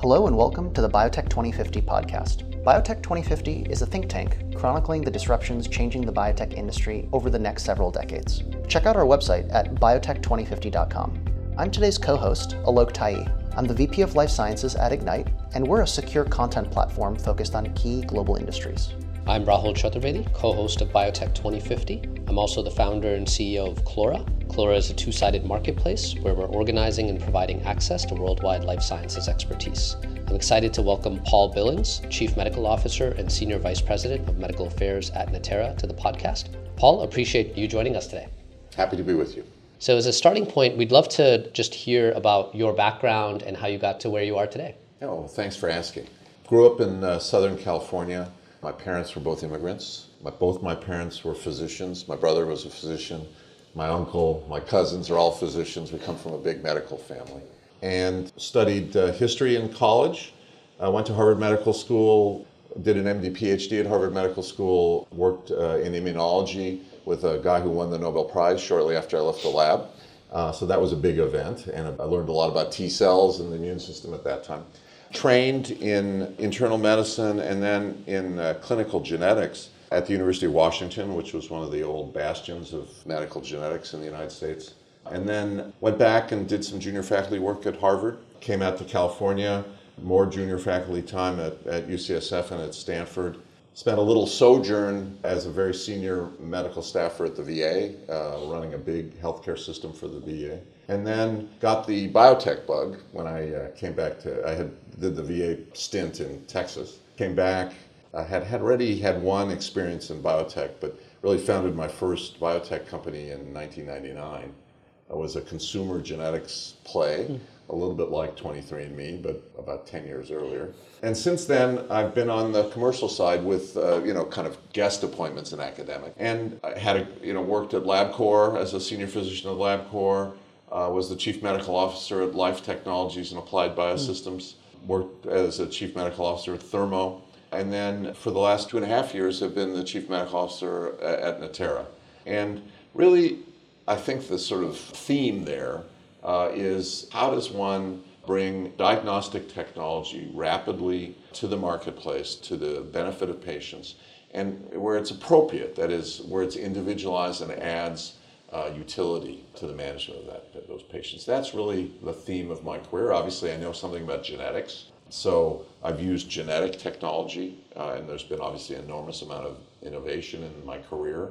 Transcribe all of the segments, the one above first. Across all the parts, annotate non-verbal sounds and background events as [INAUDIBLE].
Hello and welcome to the Biotech 2050 podcast. Biotech 2050 is a think tank chronicling the disruptions changing the biotech industry over the next several decades. Check out our website at biotech2050.com. I'm today's co host, Alok Tai. I'm the VP of Life Sciences at Ignite, and we're a secure content platform focused on key global industries. I'm Rahul Chaturvedi, co host of Biotech 2050. I'm also the founder and CEO of Clora. Clora is a two sided marketplace where we're organizing and providing access to worldwide life sciences expertise. I'm excited to welcome Paul Billings, Chief Medical Officer and Senior Vice President of Medical Affairs at Natera, to the podcast. Paul, appreciate you joining us today. Happy to be with you. So, as a starting point, we'd love to just hear about your background and how you got to where you are today. Oh, thanks for asking. Grew up in uh, Southern California. My parents were both immigrants. My, both my parents were physicians. My brother was a physician. My uncle, my cousins are all physicians. We come from a big medical family. And studied uh, history in college. I went to Harvard Medical School, did an MD PhD at Harvard Medical School, worked uh, in immunology with a guy who won the Nobel Prize shortly after I left the lab. Uh, so that was a big event, and I learned a lot about T cells and the immune system at that time trained in internal medicine and then in uh, clinical genetics at the University of Washington, which was one of the old bastions of medical genetics in the United States. And then went back and did some junior faculty work at Harvard, came out to California, more junior faculty time at, at UCSF and at Stanford. Spent a little sojourn as a very senior medical staffer at the VA, uh, running a big healthcare system for the VA and then got the biotech bug when I uh, came back to. I had did the VA stint in Texas. Came back. I had had already had one experience in biotech, but really founded my first biotech company in 1999. It was a consumer genetics play, mm. a little bit like 23andMe, but about 10 years earlier. And since then, I've been on the commercial side with, uh, you know, kind of guest appointments in academic. And I had, a, you know, worked at LabCorp as a senior physician at LabCorp uh, was the chief medical officer at Life Technologies and Applied Biosystems, worked as a chief medical officer at Thermo, and then for the last two and a half years have been the chief medical officer at, Natera. And really, I think the sort of theme there uh, is how does one bring diagnostic technology rapidly to the marketplace to the benefit of patients and where it's appropriate, that is, where it's individualized and adds uh, utility to the management of that, those patients. That's really the theme of my career. Obviously, I know something about genetics. So I've used genetic technology, uh, and there's been obviously an enormous amount of innovation in my career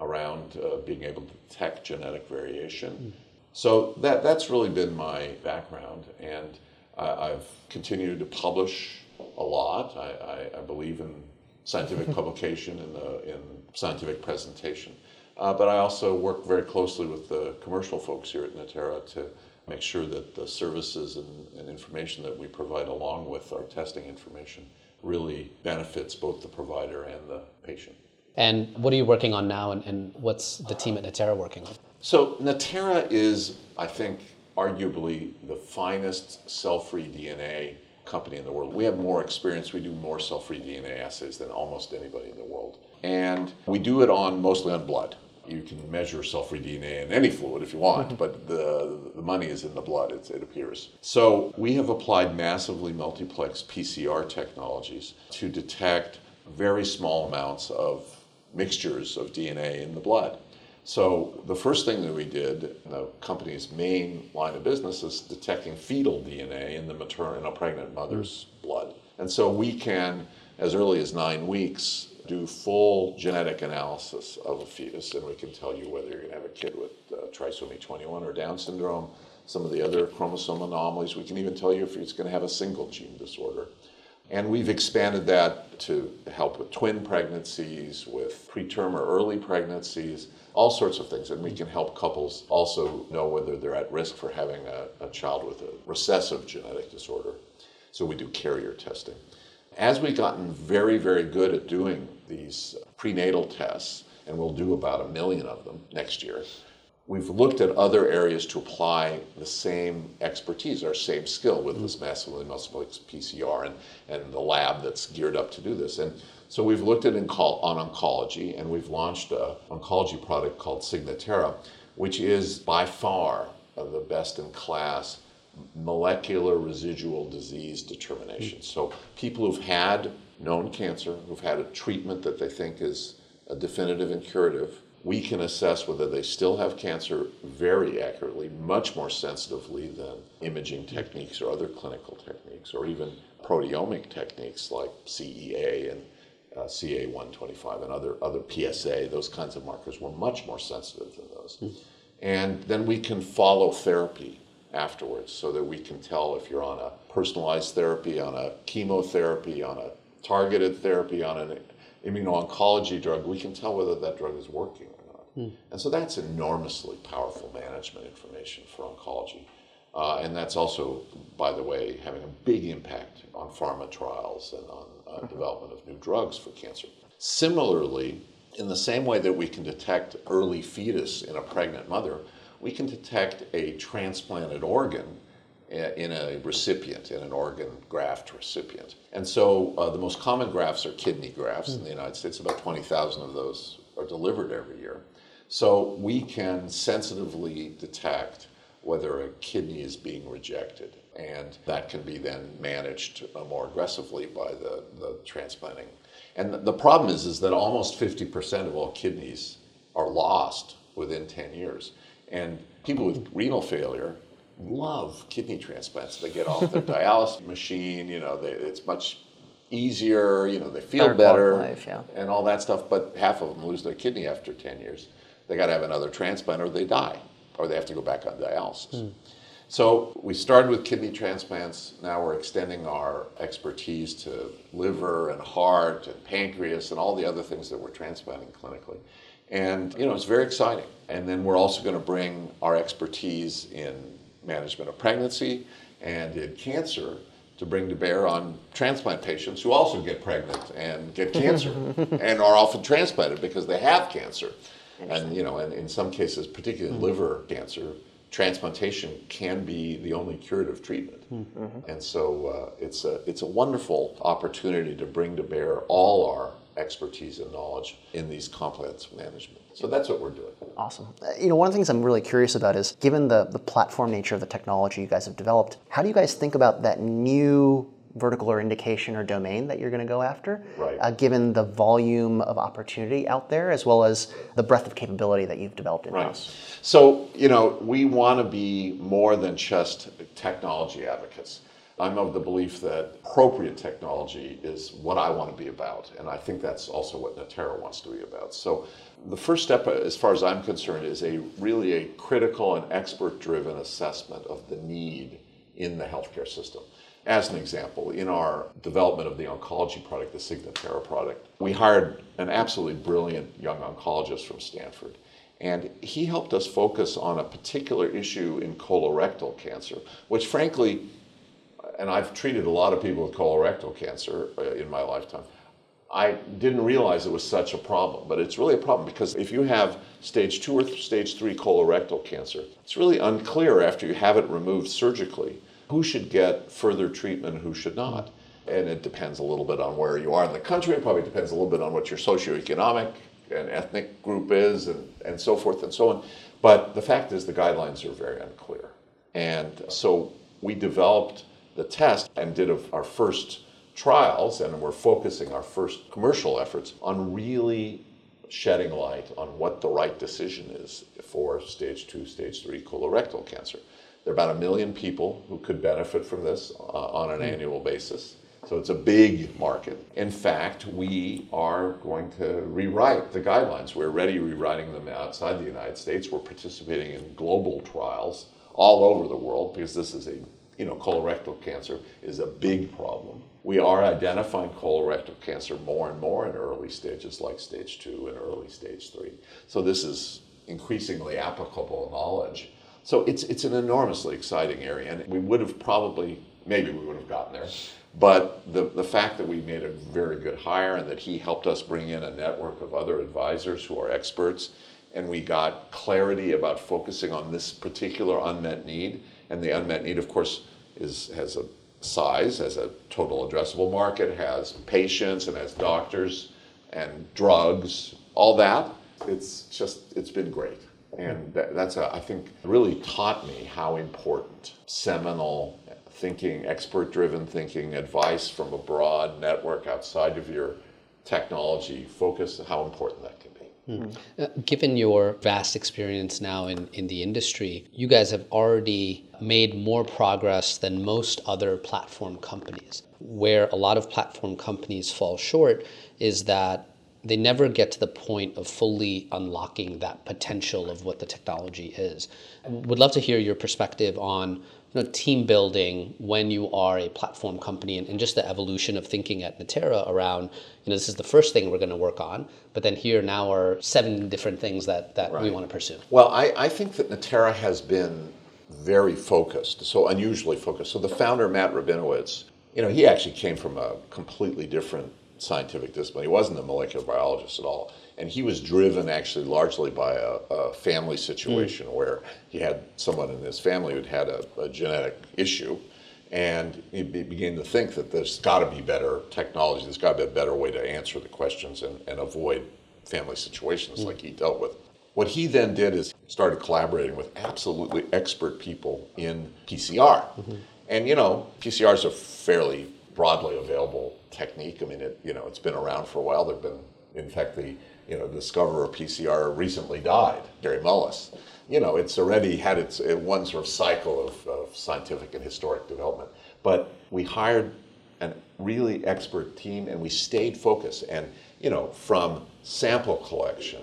around uh, being able to detect genetic variation. Mm. So that, that's really been my background, and I've continued to publish a lot. I, I, I believe in scientific [LAUGHS] publication and in, in scientific presentation. Uh, but I also work very closely with the commercial folks here at Natera to make sure that the services and, and, information that we provide along with our testing information really benefits both the provider and the patient. And what are you working on now, and, and what's the team at Natera working on? So, Natera is, I think, arguably the finest cell free DNA company in the world. We have more experience, we do more cell free DNA assays than almost anybody in the world. And we do it on mostly on blood you can measure cell-free DNA in any fluid if you want, mm-hmm. but the, the money is in the blood, it, it appears. So we have applied massively multiplex PCR technologies to detect very small amounts of mixtures of DNA in the blood. So the first thing that we did, the company's main line of business is detecting fetal DNA in the maternal, in a pregnant mother's mm. blood. And so we can, as early as nine weeks, do full genetic analysis of a fetus, and we can tell you whether you're going to have a kid with uh, trisomy 21 or Down syndrome, some of the other chromosome anomalies. We can even tell you if it's going to have a single gene disorder. And we've expanded that to help with twin pregnancies, with preterm or early pregnancies, all sorts of things. And we can help couples also know whether they're at risk for having a, a child with a recessive genetic disorder. So we do carrier testing. As we've gotten very, very good at doing these prenatal tests, and we'll do about a million of them next year, we've looked at other areas to apply the same expertise, our same skill with this mm-hmm. massively multiplex PCR and, and the lab that's geared up to do this. And so we've looked at onco- on oncology, and we've launched an oncology product called Signatera, which is by far the best in class molecular residual disease determination. Mm-hmm. So people who've had known cancer, who've had a treatment that they think is a definitive and curative, we can assess whether they still have cancer very accurately, much more sensitively than imaging techniques or other clinical techniques, or even proteomic techniques like CEA and uh, CA125 and other, other PSA, those kinds of markers were much more sensitive than those. Mm. And then we can follow therapy afterwards so that we can tell if you're on a personalized therapy, on a chemotherapy, on a targeted therapy, on an immuno-oncology drug, we can tell whether that drug is working or not. Hmm. And so that's enormously powerful management information for oncology. Uh, and that's also, by the way, having a big impact on pharma trials and on uh, mm-hmm. development of new drugs for cancer. Similarly, in the same way that we can detect early fetus in a pregnant mother, we can detect a transplanted organ in a recipient, in an organ graft recipient. And so uh, the most common grafts are kidney grafts in the United States. About 20,000 of those are delivered every year. So we can sensitively detect whether a kidney is being rejected. And that can be then managed uh, more aggressively by the, the transplanting. And the problem is, is that almost 50% of all kidneys are lost within 10 years. And people with renal failure love kidney transplants. They get off their [LAUGHS] dialysis machine, you know, they, it's much easier, you know, they feel better, better life, yeah. and all that stuff. But half of them lose their kidney after 10 years. They got to have another transplant or they die, or they have to go back on dialysis. Mm. So we started with kidney transplants. Now we're extending our expertise to liver and heart and pancreas and all the other things that we're transplanting clinically. And, you know, it's very exciting. And then we're also going to bring our expertise in management of pregnancy and in cancer to bring to bear on transplant patients who also get pregnant and get [LAUGHS] cancer and are often transplanted because they have cancer. And, you know, and in some cases, particularly mm-hmm. liver cancer, transplantation can be the only curative treatment. Mm-hmm. And so uh, it's, a, it's a wonderful opportunity to bring to bear all our expertise and knowledge in these complex management. So that's what we're doing. Awesome. You know, one of the things I'm really curious about is given the, the platform nature of the technology you guys have developed, how do you guys think about that new vertical or indication or domain that you're going to go after, right. uh, given the volume of opportunity out there as well as the breadth of capability that you've developed in house. Right. So, you know, we want to be more than just technology advocates. I'm of the belief that appropriate technology is what I want to be about, and I think that's also what Natera wants to be about. So, the first step, as far as I'm concerned, is a really a critical and expert-driven assessment of the need in the healthcare system. As an example, in our development of the oncology product, the Signatera product, we hired an absolutely brilliant young oncologist from Stanford. And he helped us focus on a particular issue in colorectal cancer, which frankly and I've treated a lot of people with colorectal cancer uh, in my lifetime. I didn't realize it was such a problem, but it's really a problem because if you have stage two or stage three colorectal cancer, it's really unclear after you have it removed surgically who should get further treatment and who should not. And it depends a little bit on where you are in the country. It probably depends a little bit on what your socioeconomic and ethnic group is and, and so forth and so on. But the fact is, the guidelines are very unclear. And so we developed the test and did our first trials, and we're focusing our first commercial efforts on really shedding light on what the right decision is for stage two, stage three colorectal cancer. There are about a million people who could benefit from this uh, on an mm. annual basis. So it's a big market. In fact, we are going to rewrite the guidelines. We're already rewriting them outside the United States. We're participating in global trials all over the world because this is a you know, colorectal cancer is a big problem. We are identifying colorectal cancer more and more in early stages like stage two and early stage three. So this is increasingly applicable knowledge. So it's, it's an enormously exciting area, and we would have probably, maybe we would have gotten there. But the, the fact that we made a very good hire and that he helped us bring in a network of other advisors who are experts, and we got clarity about focusing on this particular unmet need. And the unmet need, of course, is, has a size, has a total addressable market, has patients and has doctors and drugs, all that. It's just, it's been great. And that, that's, a, I think, really taught me how important seminal thinking, expert driven thinking, advice from a broad network outside of your technology focus, how important that can be. Uh, given your vast experience now in, in the industry, you guys have already made more progress than most other platform companies. Where a lot of platform companies fall short is that they never get to the point of fully unlocking that potential of what the technology is. Would love to hear your perspective on you know, team building when you are a platform company and, and just the evolution of thinking at Natera around, you know, this is the first thing we're going to work on, but then here now are seven different things that, that we want to pursue. Well, I, I think that Natera has been very focused, so unusually focused. So the founder, Matt Rabinowitz, you know, he actually came from a completely different scientific discipline. He wasn't a molecular biologist at all. And he was driven actually largely by a, a family situation mm. where he had someone in his family who'd had a, a genetic issue. And he began to think that there's got to be better technology, there's got to be a better way to answer the questions and, and avoid family situations mm. like he dealt with. What he then did is started collaborating with absolutely expert people in PCR. Mm-hmm. And you know, PCR is a fairly broadly available technique. I mean, it you know it's been around for a while. There've been, in fact, the you know discoverer of PCR recently died, Kary Mullis. You know, it's already had its uh, one sort of cycle of, of scientific and historic development. But we hired a really expert team, and we stayed focused. And you know, from sample collection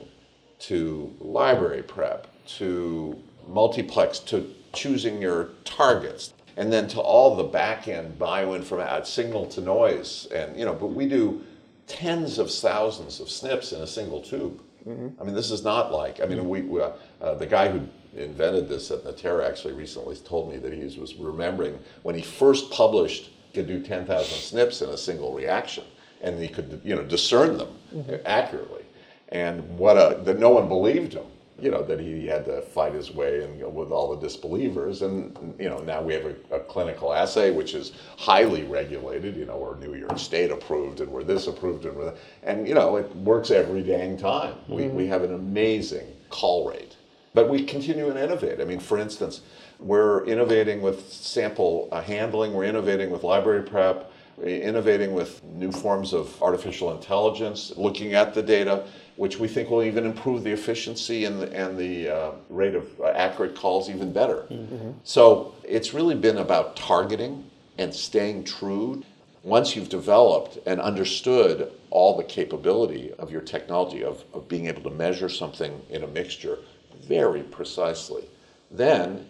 to library prep to multiplex to choosing your targets and then to all the back end bioinformatics, uh, signal to noise, and you know, but we do tens of thousands of SNPs in a single tube. Mm-hmm. I mean, this is not like I mean, we, we uh, uh, the guy who invented this at Natera actually recently told me that he was remembering when he first published could do 10,000 SNPs in a single reaction, and he could you know discern them mm-hmm. accurately, and what a that no one believed him you know, that he had to fight his way and you know, with all the disbelievers. And, you know, now we have a, a, clinical assay which is highly regulated. You know, we're New York State approved and we're this approved and we're that. And, you know, it works every dang time. Mm-hmm. We, we have an amazing call rate. But we continue and innovate. I mean, for instance, we're innovating with sample uh, handling, we're innovating with library prep, innovating with new forms of artificial intelligence, looking at the data which we think will even improve the efficiency and the, and the uh, rate of uh, accurate calls even better. Mm-hmm. So it's really been about targeting and staying true. Once you've developed and understood all the capability of your technology, of, of being able to measure something in a mixture very precisely, then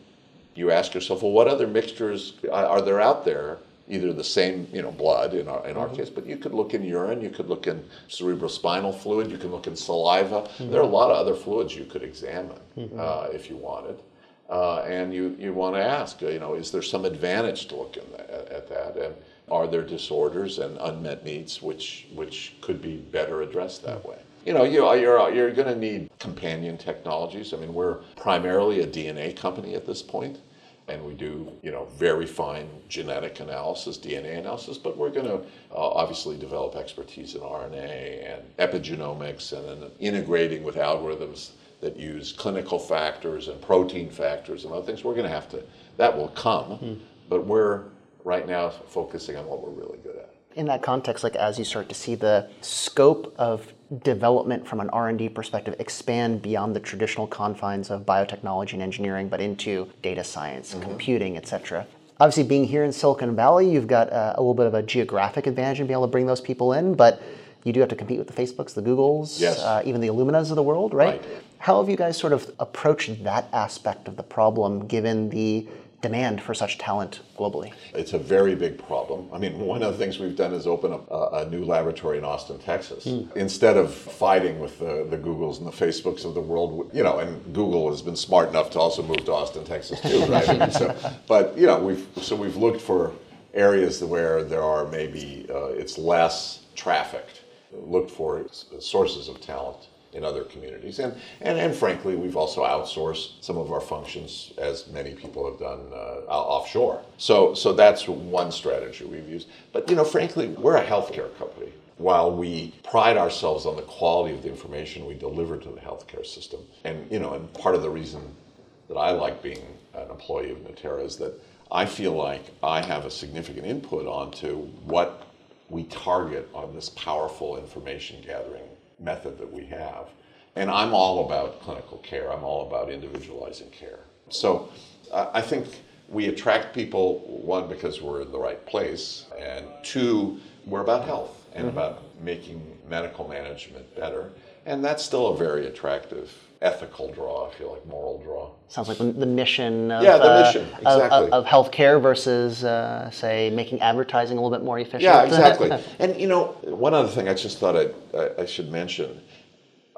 you ask yourself, well, what other mixtures are there out there either the same, you know, blood in our, in our mm-hmm. case, but you could look in urine, you could look in cerebrospinal fluid, you can look in saliva. Mm-hmm. There are a lot of other fluids you could examine mm-hmm. uh, if you wanted. Uh, and you, you want to ask, you know, is there some advantage to look at, at that? And are there disorders and unmet needs which, which could be better addressed that way? You know, you, you're, you're going to need companion technologies. I mean, we're primarily a DNA company at this point and we do you know very fine genetic analysis dna analysis but we're going to uh, obviously develop expertise in rna and epigenomics and then integrating with algorithms that use clinical factors and protein factors and other things we're going to have to that will come mm-hmm. but we're right now focusing on what we're really good at in that context like as you start to see the scope of development from an r&d perspective expand beyond the traditional confines of biotechnology and engineering but into data science mm-hmm. computing etc obviously being here in silicon valley you've got a, a, little bit of a geographic advantage in being able to bring those people in but you do have to compete with the facebooks the googles yes. uh, even the illuminas of the world right? right how have you guys sort of approached that aspect of the problem given the demand for such talent globally? It's a very big problem. I mean, one of the things we've done is open up a, a new laboratory in Austin, Texas. Mm. Instead of fighting with the, the Googles and the Facebooks of the world, you know, and Google has been smart enough to also move to Austin, Texas too, [LAUGHS] right? so, but you know, we've so we've looked for areas where there are maybe uh, it's less trafficked. Looked for sources of talent in other communities. And, and, and frankly, we've also outsourced some of our functions, as many people have done uh, offshore. So, so that's one strategy we've used. But, you know, frankly, we're a healthcare company. While we pride ourselves on the quality of the information we deliver to the healthcare system, and you know, and part of the reason that I like being an employee of Natera is that I feel like I have a significant input onto what we target on this powerful information gathering method that we have. And I'm all about clinical care, I'm all about individualizing care. So uh, I think we attract people, one, because we're in the right place, and two, we're about health and mm-hmm. about making medical management better. And that's still a very attractive ethical draw, I feel like moral draw. Sounds like the mission of, yeah, the uh, mission, exactly. of, of, healthcare versus, uh, say, making advertising a little bit more efficient. Yeah, [LAUGHS] exactly. and you know, one other thing I just thought I'd, I, I should mention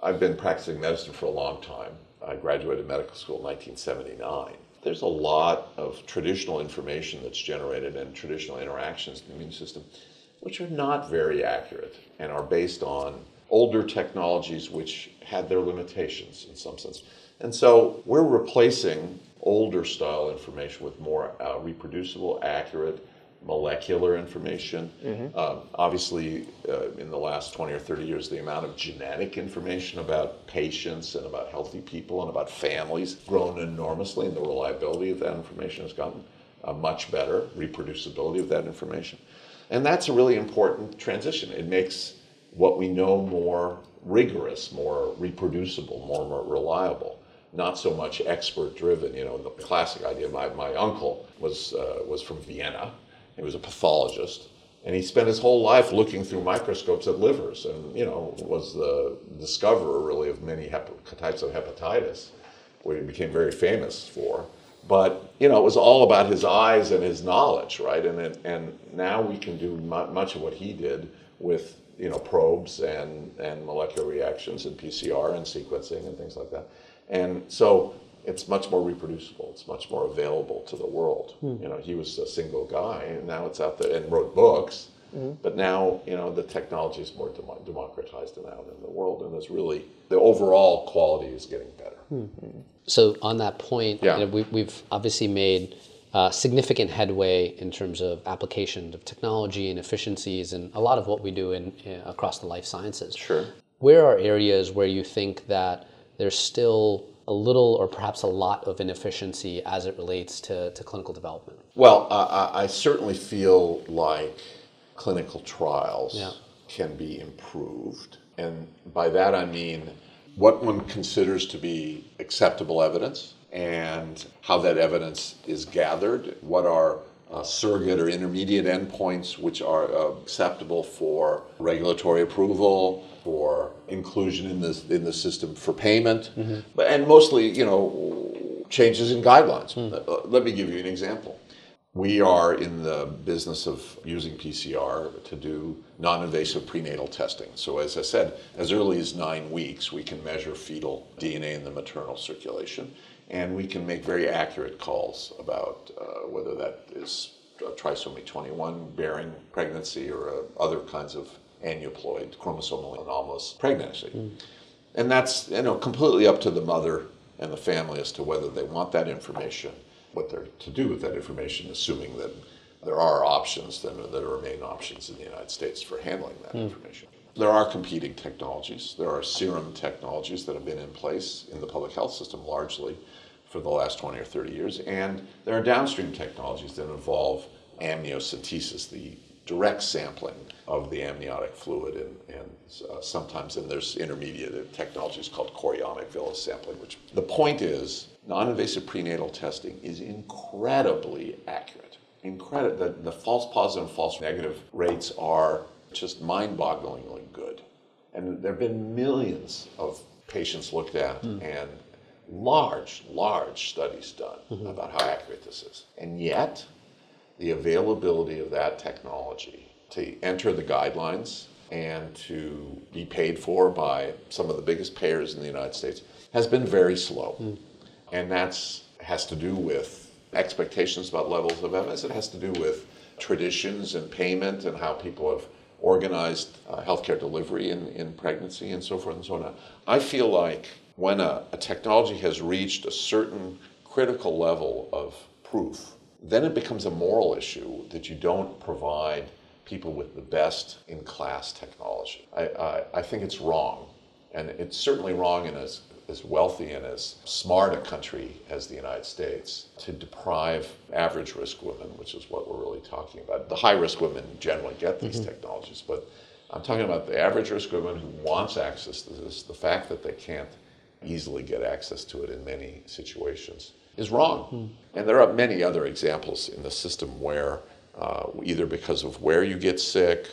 I've been practicing medicine for a long time. I graduated medical school in 1979. There's a lot of traditional information that's generated and traditional interactions in the immune system, which are not very accurate and are based on older technologies which had their limitations in some sense. And so we're replacing older style information with more uh, reproducible, accurate, molecular information. Mm-hmm. Um, obviously, uh, in the last 20 or 30 years, the amount of genetic information about patients and about healthy people and about families grown enormously, and the reliability of that information has gotten uh, much better, reproducibility of that information. And that's a really important transition. It makes what we know more rigorous, more reproducible, more, more reliable. Not so much expert driven. You know, the classic idea. My, my uncle was uh, was from Vienna. He was a pathologist, and he spent his whole life looking through microscopes at livers, and you know was the discoverer really of many types of hepatitis, what he became very famous for. But you know, it was all about his eyes and his knowledge, right? And and now we can do much of what he did with you know, probes and, and molecular reactions and PCR and sequencing and things like that. And so it's much more reproducible. It's much more available to the world. Mm. You know, he was a single guy, and now it's out there and wrote books. Mm-hmm. But now, you know, the technology is more dem- democratized and out in the world, and there's really the overall quality is getting better. Mm-hmm. So, on that point, yeah. You know, we, we've obviously made uh, significant headway in terms of application of technology and efficiencies and a lot of what we do in, in, across the life sciences. Sure. Where are areas where you think that there's still a little or perhaps a lot of inefficiency as it relates to, to clinical development? Well, I, I certainly feel like clinical trials yeah. can be improved. And by that I mean what one considers to be acceptable evidence and how that evidence is gathered, what are uh, surrogate or intermediate endpoints which are uh, acceptable for regulatory approval, for inclusion in the, in the system for payment, mm-hmm. but, and mostly, you know, changes in guidelines. Mm. Uh, let me give you an example. We are in the business of using PCR to do non invasive prenatal testing. So, as I said, as early as nine weeks, we can measure fetal DNA in the maternal circulation and we can make very accurate calls about uh, whether that is trisomy 21 bearing pregnancy or uh, other kinds of aneuploid chromosomal anomalous pregnancy. Mm. And that's you know completely up to the mother and the family as to whether they want that information, what they're to do with that information, assuming that there are options that, that remain options in the United States for handling that mm. information. There are competing technologies. There are serum technologies that have been in place in the public health system largely for the last 20 or 30 years. And there are downstream technologies that involve amniocentesis, the direct sampling of the amniotic fluid, and, and uh, sometimes and there's intermediate technologies called chorionic villus sampling. Which the point is, non-invasive prenatal testing is incredibly accurate. Incredible. The, the false positive and false negative rates are just mind-bogglingly good, and there have been millions of patients looked at mm. and large, large studies done mm-hmm. about how accurate this is. And yet, the availability of that technology to enter the guidelines and to be paid for by some of the biggest payers in the United States has been very slow. Mm. And that's has to do with expectations about levels of evidence. It has to do with traditions and payment and how people have organized uh, healthcare delivery in, in pregnancy and so forth and so on. I feel like when a, a technology has reached a certain critical level of proof, then it becomes a moral issue that you don't provide people with the best in class technology. I, I, I think it's wrong. And it's certainly wrong in as, as wealthy and as smart a country as the United States to deprive average risk women, which is what we're really talking about. The high risk women generally get these mm-hmm. technologies, but I'm talking about the average risk woman who wants access to this, the fact that they can't easily get access to it in many situations is wrong. Mm. And there are many other examples in the system where, uh, either because of where you get sick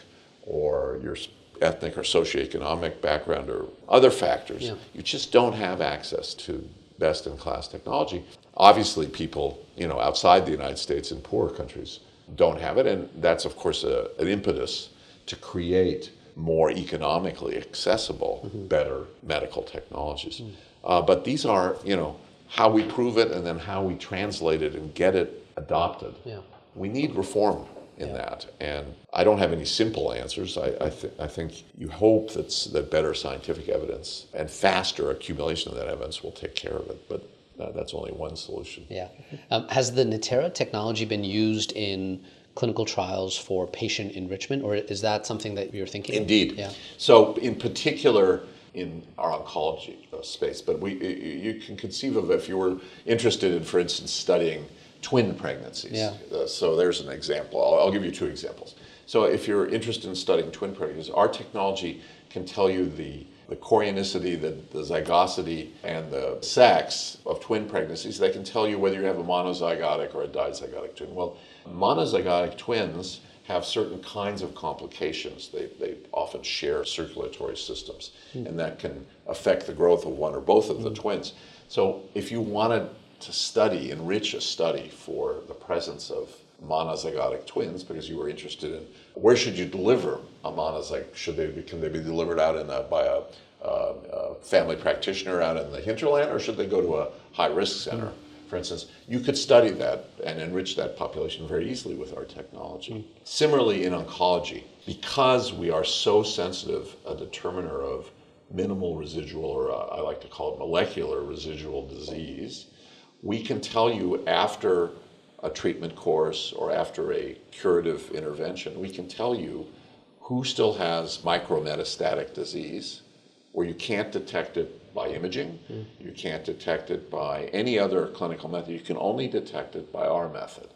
or your ethnic or socioeconomic background or other factors, yeah. you just don't have access to best in class technology. Obviously, people you know outside the United States in poorer countries don't have it, and that's of course a, an impetus to create more economically accessible, mm-hmm. better medical technologies. Mm. Uh, but these are you know how we prove it and then how we translate it and get it adopted. Yeah. We need reform in yeah. that. And I don't have any simple answers. I, I, th- I think you hope that, that better scientific evidence and faster accumulation of that evidence will take care of it. But uh, that's only one solution. Yeah. Um, has the Natera technology been used in clinical trials for patient enrichment, or is that something that you're thinking? Indeed. Yeah. So, in particular, in our oncology uh, space, but we you can conceive of if you were interested in, for instance, studying twin pregnancies. Yeah. Uh, so there's an example. I'll, I'll, give you two examples. So if you're interested in studying twin pregnancies, our technology can tell you the the chorionicity, the, the zygosity, and the sex of twin pregnancies. They can tell you whether you have a monozygotic or a dizygotic twin. Well, monozygotic twins have certain kinds of complications. They, they often share circulatory systems, mm. and that can affect the growth of one or both of mm. the hmm. twins. So, if you wanted to study, enrich a study for the presence of monozygotic twins, because you were interested in where should you deliver a monozygote? Should they be, can they be delivered out in a, by a, uh, a family practitioner out in the hinterland, or should they go to a high risk center? Mm for instance, you could study that and enrich that population very easily with our technology. Mm. Similarly, in oncology, because we are so sensitive, a determiner of minimal residual, or uh, I like to call it molecular residual disease, we can tell you after a treatment course or after a curative intervention, we can tell you who still has micrometastatic disease, where you can't detect it by imaging. Mm. You can't detect it by any other clinical method. You can only detect it by our method,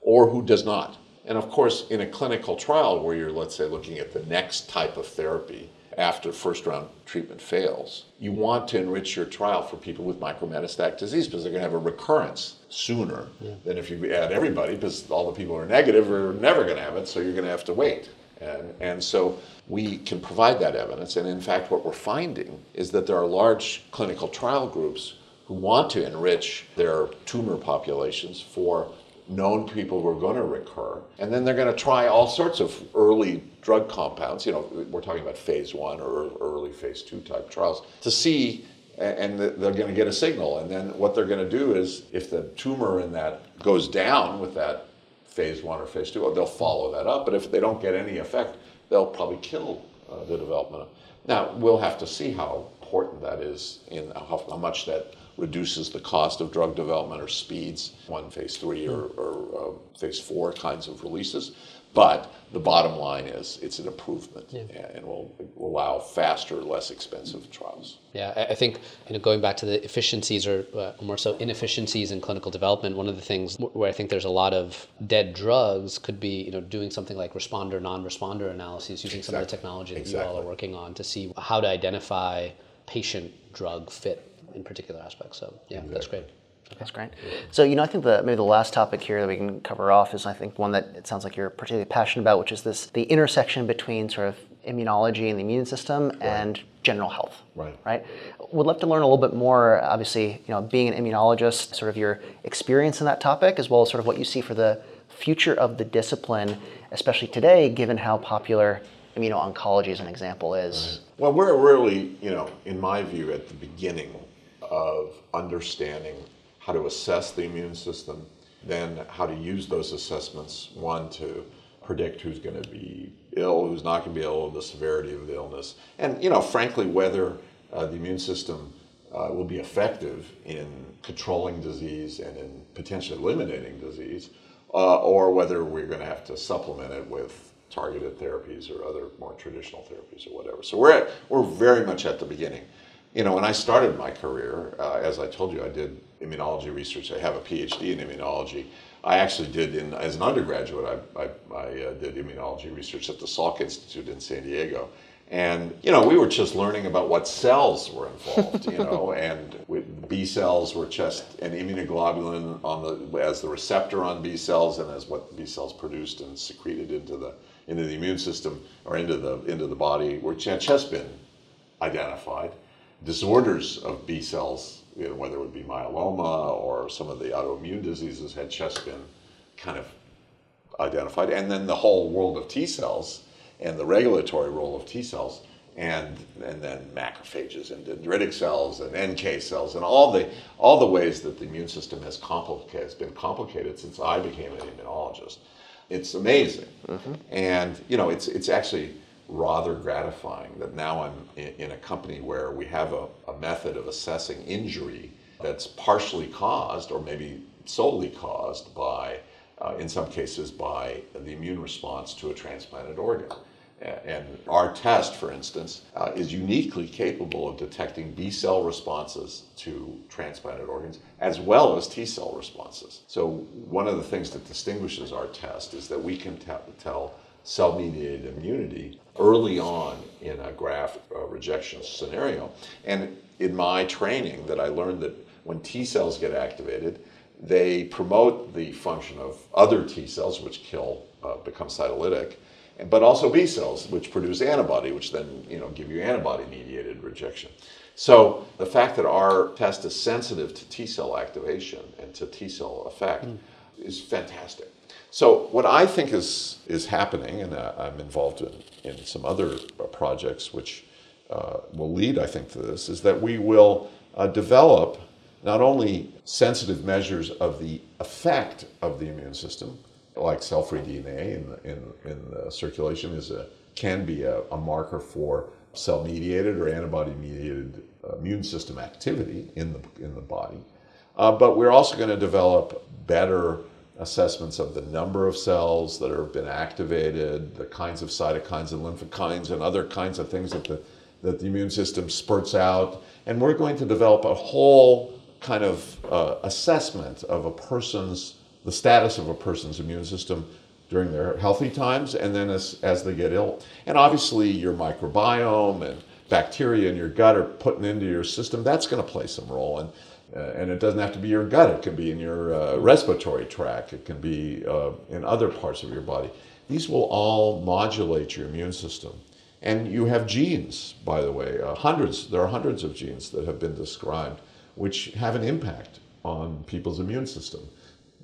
or who does not. And of course, in a clinical trial where you're, let's say, looking at the next type of therapy after first round treatment fails, you want to enrich your trial for people with micrometastatic disease because they're going to have a recurrence sooner yeah. than if you add everybody because all the people who are negative are never going to have it, so you're going to have to wait. And, and so we can provide that evidence. And in fact, what we're finding is that there are large clinical trial groups who want to enrich their tumor populations for known people who are going to recur. And then they're going to try all sorts of early drug compounds. You know, we're talking about phase one or early phase two type trials to see and they're going to get a signal. And then what they're going to do is, if the tumor in that goes down with that phase one or phase two, they'll follow that up. But if they don't get any effect, they'll probably kill uh, the development. Now, we'll have to see how important that is in how, how, much that reduces the cost of drug development or speeds one phase three or, or uh, phase four kinds of releases. But the bottom line is it's an improvement yeah. and will, will allow faster, less expensive trials. Yeah, I think you know going back to the efficiencies or uh, more so inefficiencies in clinical development. One of the things where I think there's a lot of dead drugs could be you know doing something like responder non-responder analyses using exactly. some of the technology that exactly. you all are working on to see how to identify patient drug fit in particular aspects. So yeah, exactly. that's great. That's great. So, you know, I think the maybe the last topic here that we can cover off is I think one that it sounds like you're particularly passionate about, which is this the intersection between sort of immunology and the immune system right. and general health. Right. Right. Would love to learn a little bit more. Obviously, you know, being an immunologist, sort of your experience in that topic, as well as sort of what you see for the future of the discipline, especially today, given how popular immuno-oncology, as an example, is. Right. Well, we're really, you know, in my view, at the beginning of understanding how to assess the immune system, then how to use those assessments, one, to predict who's going to be ill, who's not going to be ill, the severity of the illness, and you know, frankly, whether uh, the immune system uh, will be effective in controlling disease and in potentially eliminating disease, uh, or whether we're going to have to supplement it with targeted therapies or other more traditional therapies or whatever. So we're at, we're very much at the beginning. You know, when I started my career, uh, as I told you, I did immunology research. I have a PhD in immunology. I actually did, in, as an undergraduate, I, I, I uh, did immunology research at the Salk Institute in San Diego. And, you know, we were just learning about what cells were involved, you know, [LAUGHS] and B cells were just an immunoglobulin on the, as the receptor on B cells and as what B cells produced and secreted into the, into the immune system or into the, into the body had just been identified. Disorders of B cells, you know, whether it would be myeloma or some of the autoimmune diseases had just been kind of identified. And then the whole world of T cells and the regulatory role of T cells, and and then macrophages and dendritic cells and NK cells and all the all the ways that the immune system has complicated has been complicated since I became an immunologist. It's amazing, mm-hmm. and you know it's it's actually rather gratifying that now I'm in, a company where we have a, a method of assessing injury that's partially caused or maybe solely caused by, uh, in some cases, by the immune response to a transplanted organ. And our test, for instance, uh, is uniquely capable of detecting B cell responses to transplanted organs as well as T cell responses. So, one of the things that distinguishes our test is that we can t- tell cell mediated immunity early on in a graft uh, rejection scenario. And in my training, that I learned that when T cells get activated, they promote the function of other T cells, which kill, uh, become cytolytic but also B cells, which produce antibody, which then you know give you antibody-mediated rejection. So the fact that our test is sensitive to T cell activation and to T cell effect mm. is fantastic. So what I think is is happening, and uh, I'm involved in, in some other uh, projects which uh, will lead, I think, to this, is that we will uh, develop not only sensitive measures of the effect of the immune system, like cell-free DNA in the, in, in the circulation is a can be a, a marker for cell-mediated or antibody-mediated immune system activity in the in the body. Uh, but we're also going to develop better assessments of the number of cells that have been activated, the kinds of cytokines and lymphokines and other kinds of things that the that the immune system spurts out, and we're going to develop a whole kind of uh, assessment of a person's the status of a person's immune system during their healthy times and then as, as they get ill. And obviously, your microbiome and bacteria in your gut are putting into your system. That's going to play some role. And, uh, and it doesn't have to be your gut, it can be in your uh, respiratory tract, it can be uh, in other parts of your body. These will all modulate your immune system. And you have genes, by the way, uh, hundreds, there are hundreds of genes that have been described which have an impact on people's immune system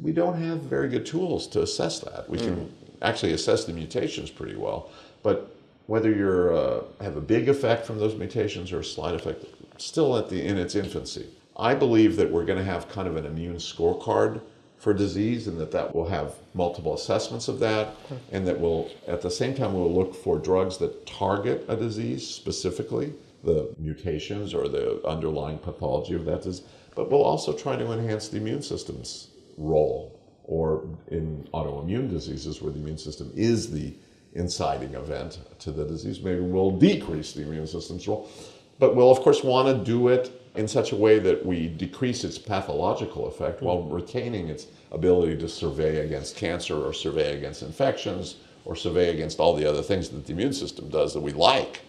we don't have very good tools to assess that. We can mm. actually assess the mutations pretty well, but whether you uh, have a big effect from those mutations or a slight effect, still at the in its infancy. I believe that we're going to have kind of an immune scorecard for disease, and that that will have multiple assessments of that, and that we'll at the same time we'll look for drugs that target a disease specifically, the mutations or the underlying pathology of that disease. But we'll also try to enhance the immune system's role, or in autoimmune diseases where the immune system is the inciting event to the disease, maybe we'll decrease the immune system's role. But we'll, of course, want to do it in such a way that we decrease its pathological effect while retaining its ability to survey against cancer or survey against infections or survey against all the other things that the immune system does that we like.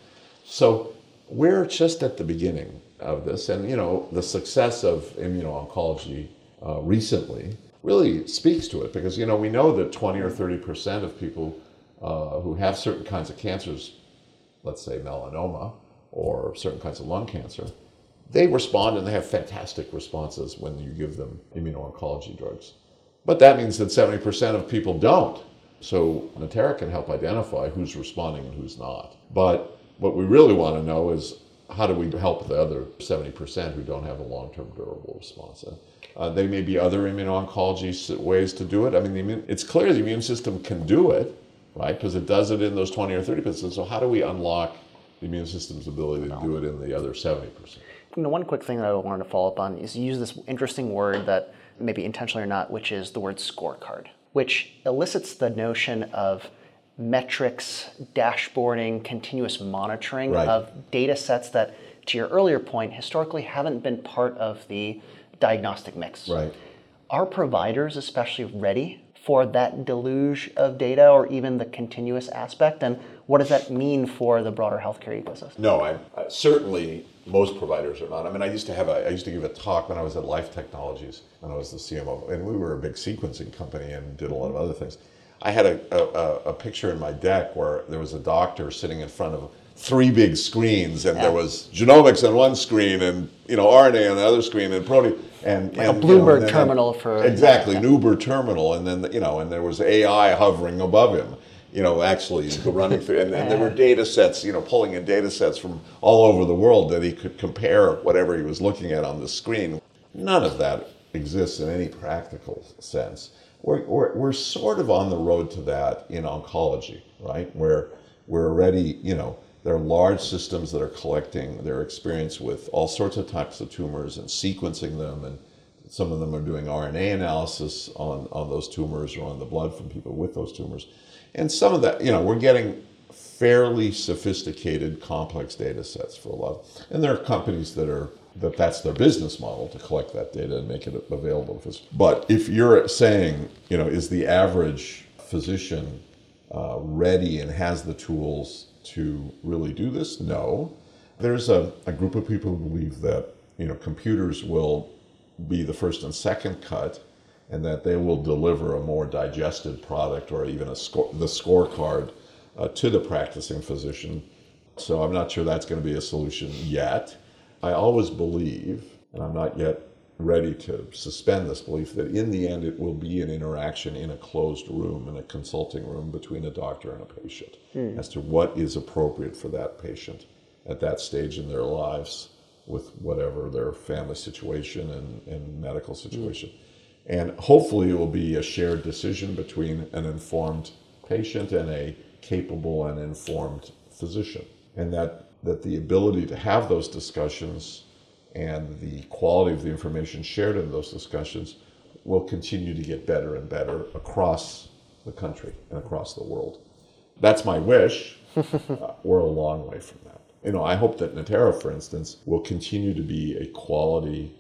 So we're just at the beginning of this. And, you know, the success of immuno-oncology uh, recently really speaks to it because you know we know that 20 or 30 percent of people uh, who have certain kinds of cancers, let's say melanoma or certain kinds of lung cancer, they respond and they have fantastic responses when you give them immuno-oncology drugs. But that means that 70% of people don't. So Natera can help identify who's responding and who's not. But what we really want to know is how do we help the other 70% who don't have a long-term durable response? Uh, there may be other immuno-oncology ways to do it. I mean, immune, it's clear the immune system can do it, right? Because it does it in those 20 or 30%. So how do we unlock the immune system's ability to do it in the other 70%? You know, one quick thing that I wanted to follow up on is you use this interesting word that maybe intentionally or not, which is the word scorecard, which elicits the notion of metrics, dashboarding, continuous monitoring Right. of data sets that, to your earlier point, historically haven't been part of the diagnostic mix. Right. Are providers especially ready for that deluge of data or even the continuous aspect? And what does that mean for the broader healthcare ecosystem? No, I, I certainly most providers are not. I mean, I used to have a, I used to give a talk when I was at Life Technologies when I was the CMO, and we were a big sequencing company and did a lot of other things. I had a, a, a picture in my deck where there was a doctor sitting in front of three big screens, and there was genomics on one screen, and you know RNA on the other screen, and protein, and Like a and, you know, Bloomberg and then- terminal for- exactly yeah. an Uber terminal, and then you know, and there was AI hovering above him. You know, actually [LAUGHS] running through, and, and there were data sets, you know, pulling in data sets from all over the world that he could compare whatever he was looking at on the screen. None of that exists in any practical sense. We're, we're, we're sort of on the road to that in oncology, right? Where we're already, you know, there are large systems that are collecting their experience with all sorts of types of tumors and sequencing them and some of them are doing RNA analysis on, on those tumors or on the blood from people with those tumors. And some of that, you know, we're getting fairly sophisticated, complex data sets for a lot. And there are companies that are that that's their business model to collect that data and make it available. But if you're saying, you know, is the average physician uh, ready and has the tools to really do this? No. There's a, a group of people who believe that, you know, computers will be the first and second cut and that they will deliver a more digested product or even a score, the scorecard uh, to the practicing physician. So I'm not sure that's going to be a solution yet. I always believe, and I'm not yet ready to suspend this belief, that in the end it will be an interaction in a closed room, in a consulting room between a doctor and a patient as to what is appropriate for that patient at that stage in their lives with whatever their family situation and, and medical situation. And hopefully, it will be a shared decision between an informed patient and a capable and informed physician. And that, that the ability to have those discussions and the quality of the information shared in those discussions will continue to get better and better across the country and across the world. That's my wish. [LAUGHS] Uh, we're a long way from that. You know, I hope that Natera, for instance, will continue to be a quality,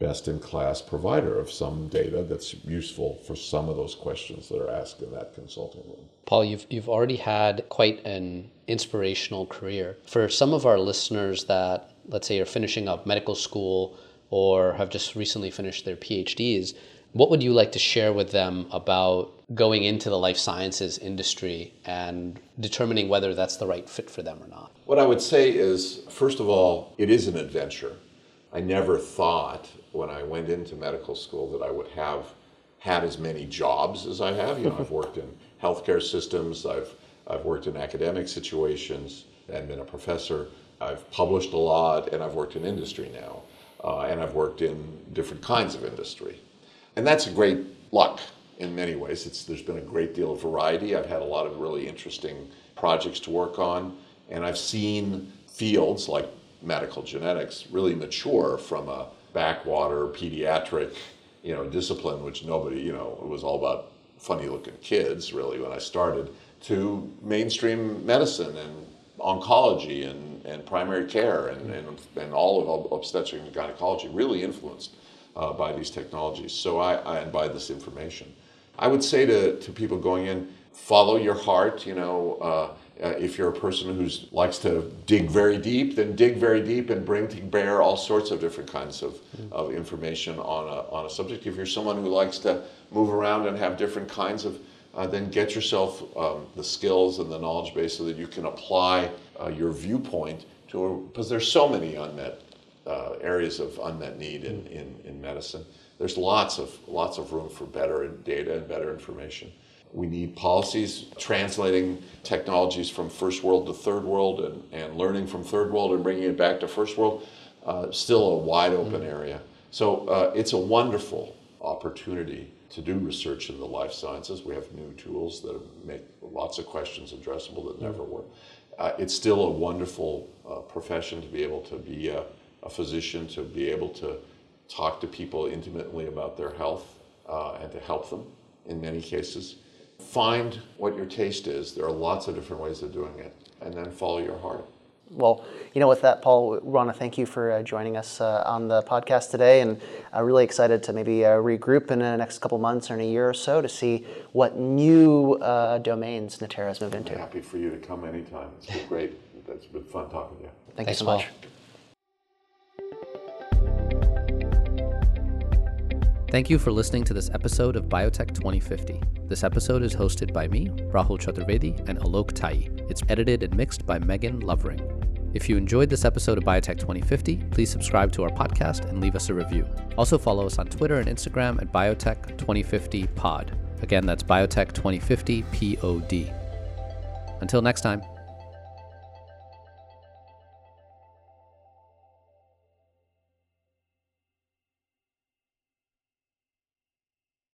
best in class provider of some data that's useful for some of those questions that are asked in that consulting room. Paul, you've, you've already had quite an inspirational career. For some of our listeners that, let's say, are finishing up medical school or have just recently finished their PhDs, what would you like to share with them about going into the life sciences industry and determining whether that's the right fit for them or not? What I would say is, first of all, it is an adventure. I never thought when I went into medical school that I would have had as many jobs as I have. You know, I've worked in healthcare systems, I've, I've worked in academic situations and been a professor. I've published a lot and I've worked in industry now. Uh, and I've worked in different kinds of industry. And that's a great luck in many ways. It's, there's been a great deal of variety. I've had a lot of really interesting projects to work on, and I've seen fields like medical genetics really mature from a backwater pediatric, you know, discipline, which nobody, you know, it was all about funny-looking kids really when I started, to mainstream medicine and oncology and, and primary care and, and, and all of obstetric and gynecology really influenced uh, by these technologies. So I, I and by this information, I would say to, to people going in, follow your heart. You know, uh, uh, if you're a person who likes to dig very deep, then dig very deep and bring to bear all sorts of different kinds of, of information on a, on a subject. If you're someone who likes to move around and have different kinds of uh, then get yourself um, the skills and the knowledge base so that you can apply uh, your viewpoint to because there's so many unmet uh, areas of unmet need in, in, in medicine. There's lots of lots of room for better data and better information. We need policies translating technologies from first world to third world and, and learning from third world and bringing it back to first world. Uh, still a wide open area. So uh, it's a wonderful opportunity to do research in the life sciences. We have new tools that make lots of questions addressable that never were. Uh, it's still a wonderful uh, profession to be able to be a, a, physician, to be able to talk to people intimately about their health uh, and to help them in many cases. Find what your taste is. There are lots of different ways of doing it, and then follow your heart. Well, you know, with that, Paul, we want to thank you for uh, joining us uh, on the podcast today, and uh, really excited to maybe uh, regroup in the next couple months or in a year or so to see what new uh, domains Natera has moved into. I'm happy for you to come anytime. It's been great. That's been fun talking to you. Thank Thanks, you so much. Paul. Thank you for listening to this episode of Biotech 2050. This episode is hosted by me, Rahul Chaturvedi, and Alok Tayi. It's edited and mixed by Megan Lovering. If you enjoyed this episode of Biotech 2050, please subscribe to our podcast and leave us a review. Also follow us on Twitter and Instagram at Biotech 2050 Pod. Again, that's Biotech 2050 POD. Until next time.